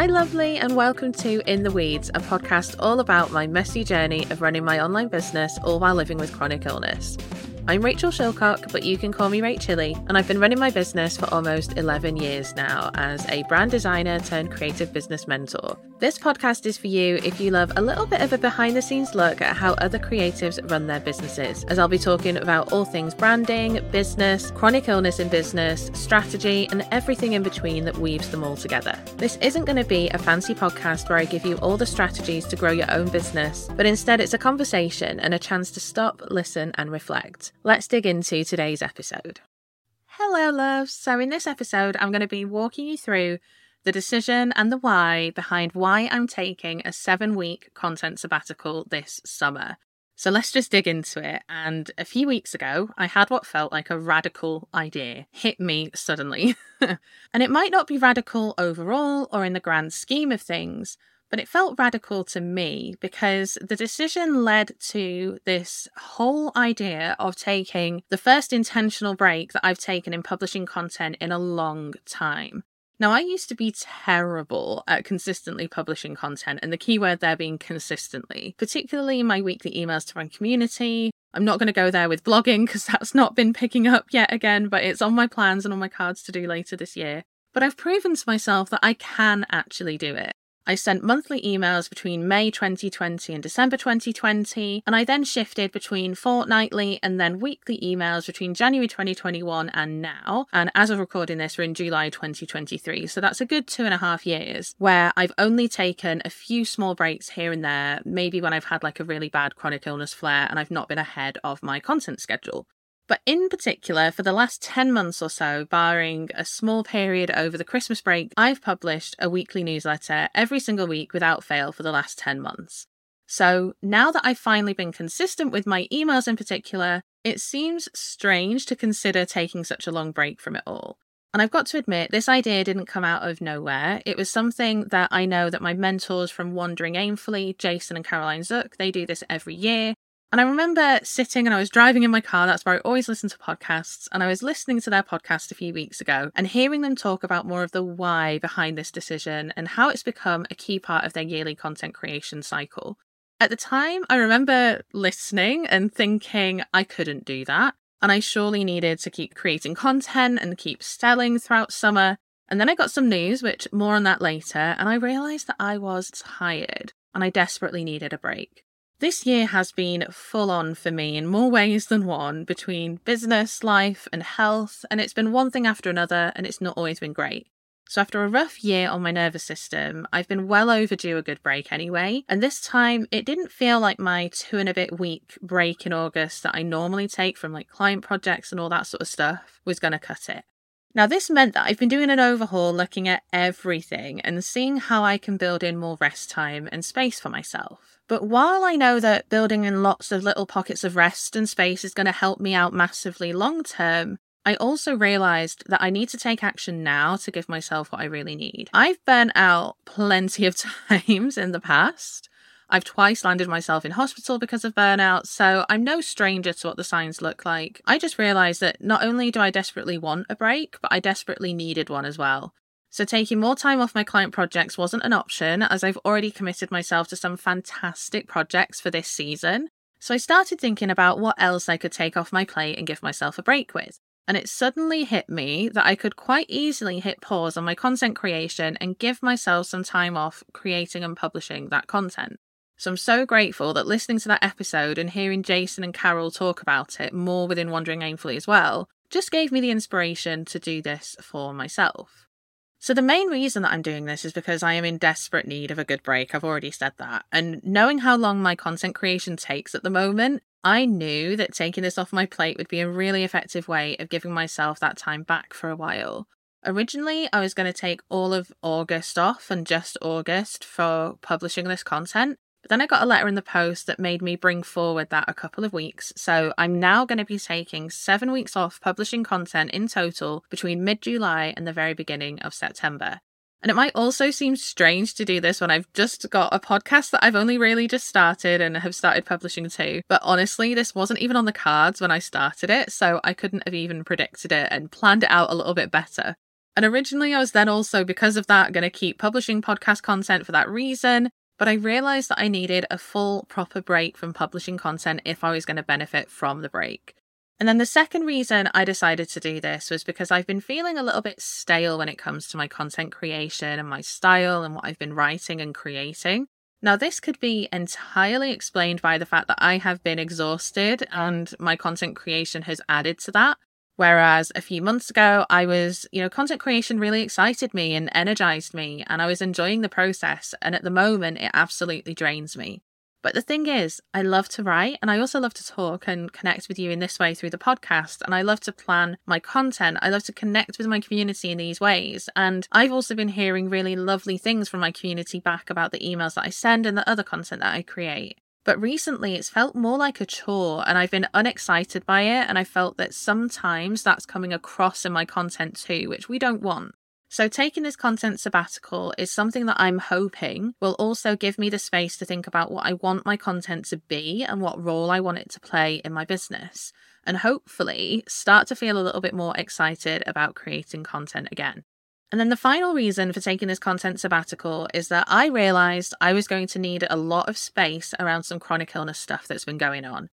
Hi, lovely, and welcome to In the Weeds, a podcast all about my messy journey of running my online business all while living with chronic illness. I'm Rachel Shilcock, but you can call me Rach Chili, and I've been running my business for almost 11 years now as a brand designer turned creative business mentor. This podcast is for you if you love a little bit of a behind the scenes look at how other creatives run their businesses, as I'll be talking about all things branding, business, chronic illness in business, strategy, and everything in between that weaves them all together. This isn't going to be a fancy podcast where I give you all the strategies to grow your own business, but instead it's a conversation and a chance to stop, listen, and reflect. Let's dig into today's episode. Hello, loves. So, in this episode, I'm going to be walking you through the decision and the why behind why I'm taking a seven week content sabbatical this summer. So let's just dig into it. And a few weeks ago, I had what felt like a radical idea hit me suddenly. and it might not be radical overall or in the grand scheme of things, but it felt radical to me because the decision led to this whole idea of taking the first intentional break that I've taken in publishing content in a long time. Now, I used to be terrible at consistently publishing content, and the keyword there being consistently, particularly my weekly emails to my community. I'm not going to go there with blogging because that's not been picking up yet again, but it's on my plans and on my cards to do later this year. But I've proven to myself that I can actually do it. I sent monthly emails between May 2020 and December 2020, and I then shifted between fortnightly and then weekly emails between January 2021 and now. And as of recording this, we're in July 2023. So that's a good two and a half years where I've only taken a few small breaks here and there, maybe when I've had like a really bad chronic illness flare and I've not been ahead of my content schedule. But in particular, for the last 10 months or so, barring a small period over the Christmas break, I've published a weekly newsletter every single week without fail for the last 10 months. So now that I've finally been consistent with my emails in particular, it seems strange to consider taking such a long break from it all. And I've got to admit, this idea didn't come out of nowhere. It was something that I know that my mentors from Wandering Aimfully, Jason and Caroline Zook, they do this every year. And I remember sitting and I was driving in my car. That's where I always listen to podcasts. And I was listening to their podcast a few weeks ago and hearing them talk about more of the why behind this decision and how it's become a key part of their yearly content creation cycle. At the time, I remember listening and thinking I couldn't do that. And I surely needed to keep creating content and keep selling throughout summer. And then I got some news, which more on that later, and I realised that I was tired and I desperately needed a break. This year has been full on for me in more ways than one between business, life, and health, and it's been one thing after another, and it's not always been great. So, after a rough year on my nervous system, I've been well overdue a good break anyway. And this time, it didn't feel like my two and a bit week break in August that I normally take from like client projects and all that sort of stuff was going to cut it. Now, this meant that I've been doing an overhaul looking at everything and seeing how I can build in more rest time and space for myself. But while I know that building in lots of little pockets of rest and space is going to help me out massively long term, I also realized that I need to take action now to give myself what I really need. I've burnt out plenty of times in the past. I've twice landed myself in hospital because of burnout, so I'm no stranger to what the signs look like. I just realised that not only do I desperately want a break, but I desperately needed one as well. So, taking more time off my client projects wasn't an option as I've already committed myself to some fantastic projects for this season. So, I started thinking about what else I could take off my plate and give myself a break with. And it suddenly hit me that I could quite easily hit pause on my content creation and give myself some time off creating and publishing that content. So I'm so grateful that listening to that episode and hearing Jason and Carol talk about it more within Wandering Aimfully as well just gave me the inspiration to do this for myself. So, the main reason that I'm doing this is because I am in desperate need of a good break. I've already said that. And knowing how long my content creation takes at the moment, I knew that taking this off my plate would be a really effective way of giving myself that time back for a while. Originally, I was going to take all of August off and just August for publishing this content, but then I got a letter in the post that made me bring forward that a couple of weeks. So I'm now going to be taking seven weeks off publishing content in total between mid July and the very beginning of September. And it might also seem strange to do this when I've just got a podcast that I've only really just started and have started publishing too. But honestly, this wasn't even on the cards when I started it, so I couldn't have even predicted it and planned it out a little bit better. And originally, I was then also, because of that, going to keep publishing podcast content for that reason. But I realized that I needed a full, proper break from publishing content if I was going to benefit from the break. And then the second reason I decided to do this was because I've been feeling a little bit stale when it comes to my content creation and my style and what I've been writing and creating. Now, this could be entirely explained by the fact that I have been exhausted and my content creation has added to that. Whereas a few months ago, I was, you know, content creation really excited me and energized me, and I was enjoying the process. And at the moment, it absolutely drains me. But the thing is, I love to write and I also love to talk and connect with you in this way through the podcast. And I love to plan my content. I love to connect with my community in these ways. And I've also been hearing really lovely things from my community back about the emails that I send and the other content that I create. But recently it's felt more like a chore and I've been unexcited by it. And I felt that sometimes that's coming across in my content too, which we don't want. So, taking this content sabbatical is something that I'm hoping will also give me the space to think about what I want my content to be and what role I want it to play in my business, and hopefully start to feel a little bit more excited about creating content again. And then the final reason for taking this content sabbatical is that I realized I was going to need a lot of space around some chronic illness stuff that's been going on.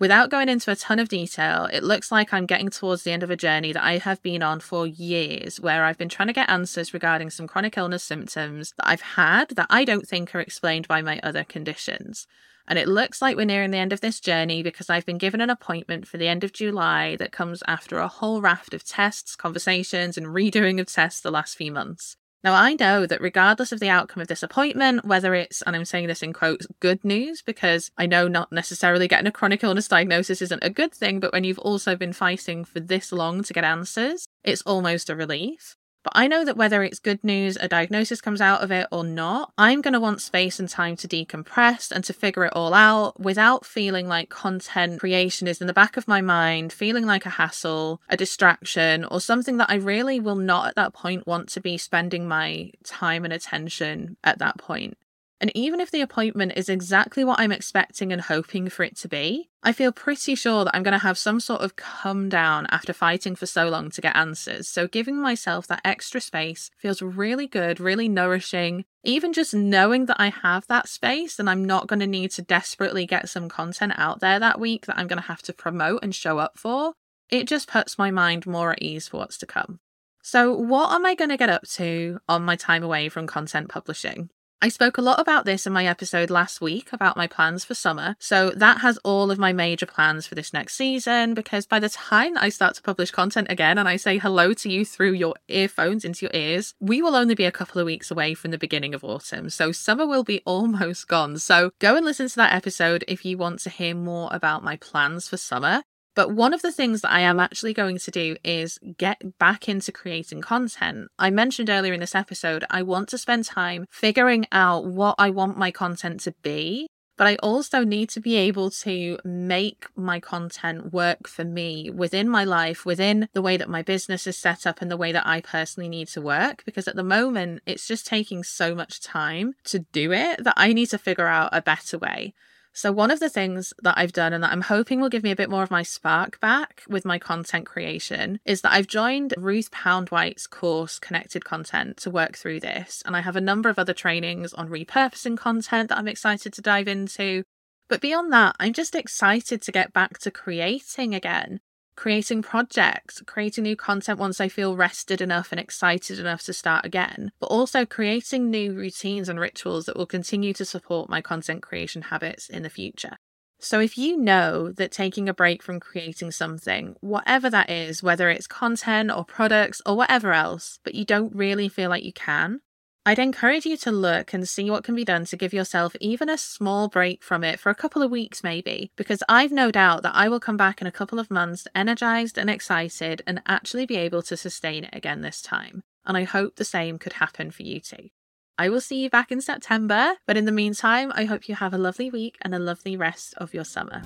Without going into a ton of detail, it looks like I'm getting towards the end of a journey that I have been on for years, where I've been trying to get answers regarding some chronic illness symptoms that I've had that I don't think are explained by my other conditions. And it looks like we're nearing the end of this journey because I've been given an appointment for the end of July that comes after a whole raft of tests, conversations, and redoing of tests the last few months. Now, I know that regardless of the outcome of this appointment, whether it's, and I'm saying this in quotes, good news, because I know not necessarily getting a chronic illness diagnosis isn't a good thing, but when you've also been fighting for this long to get answers, it's almost a relief. But I know that whether it's good news, a diagnosis comes out of it or not, I'm going to want space and time to decompress and to figure it all out without feeling like content creation is in the back of my mind, feeling like a hassle, a distraction, or something that I really will not at that point want to be spending my time and attention at that point. And even if the appointment is exactly what I'm expecting and hoping for it to be, I feel pretty sure that I'm going to have some sort of come down after fighting for so long to get answers. So giving myself that extra space feels really good, really nourishing. Even just knowing that I have that space and I'm not going to need to desperately get some content out there that week that I'm going to have to promote and show up for, it just puts my mind more at ease for what's to come. So, what am I going to get up to on my time away from content publishing? I spoke a lot about this in my episode last week about my plans for summer. So that has all of my major plans for this next season because by the time I start to publish content again and I say hello to you through your earphones into your ears, we will only be a couple of weeks away from the beginning of autumn. So summer will be almost gone. So go and listen to that episode if you want to hear more about my plans for summer. But one of the things that I am actually going to do is get back into creating content. I mentioned earlier in this episode, I want to spend time figuring out what I want my content to be. But I also need to be able to make my content work for me within my life, within the way that my business is set up and the way that I personally need to work. Because at the moment, it's just taking so much time to do it that I need to figure out a better way. So, one of the things that I've done and that I'm hoping will give me a bit more of my spark back with my content creation is that I've joined Ruth Poundwhite's course, Connected Content, to work through this. And I have a number of other trainings on repurposing content that I'm excited to dive into. But beyond that, I'm just excited to get back to creating again creating projects, creating new content once I feel rested enough and excited enough to start again, but also creating new routines and rituals that will continue to support my content creation habits in the future. So, if you know that taking a break from creating something, whatever that is, whether it's content or products or whatever else, but you don't really feel like you can, I'd encourage you to look and see what can be done to give yourself even a small break from it for a couple of weeks, maybe, because I've no doubt that I will come back in a couple of months energized and excited and actually be able to sustain it again this time. And I hope the same could happen for you too. I will see you back in September, but in the meantime, I hope you have a lovely week and a lovely rest of your summer.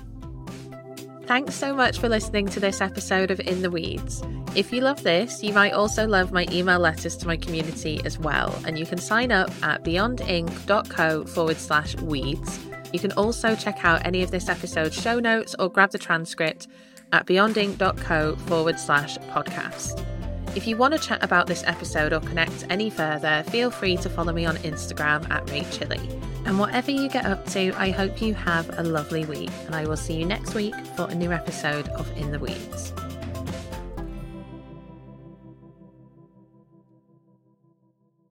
Thanks so much for listening to this episode of In the Weeds. If you love this, you might also love my email letters to my community as well, and you can sign up at beyondink.co forward slash weeds. You can also check out any of this episode's show notes or grab the transcript at beyondink.co forward slash podcast. If you want to chat about this episode or connect any further, feel free to follow me on Instagram at RateChilly. And whatever you get up to, I hope you have a lovely week, and I will see you next week for a new episode of In the Weeds.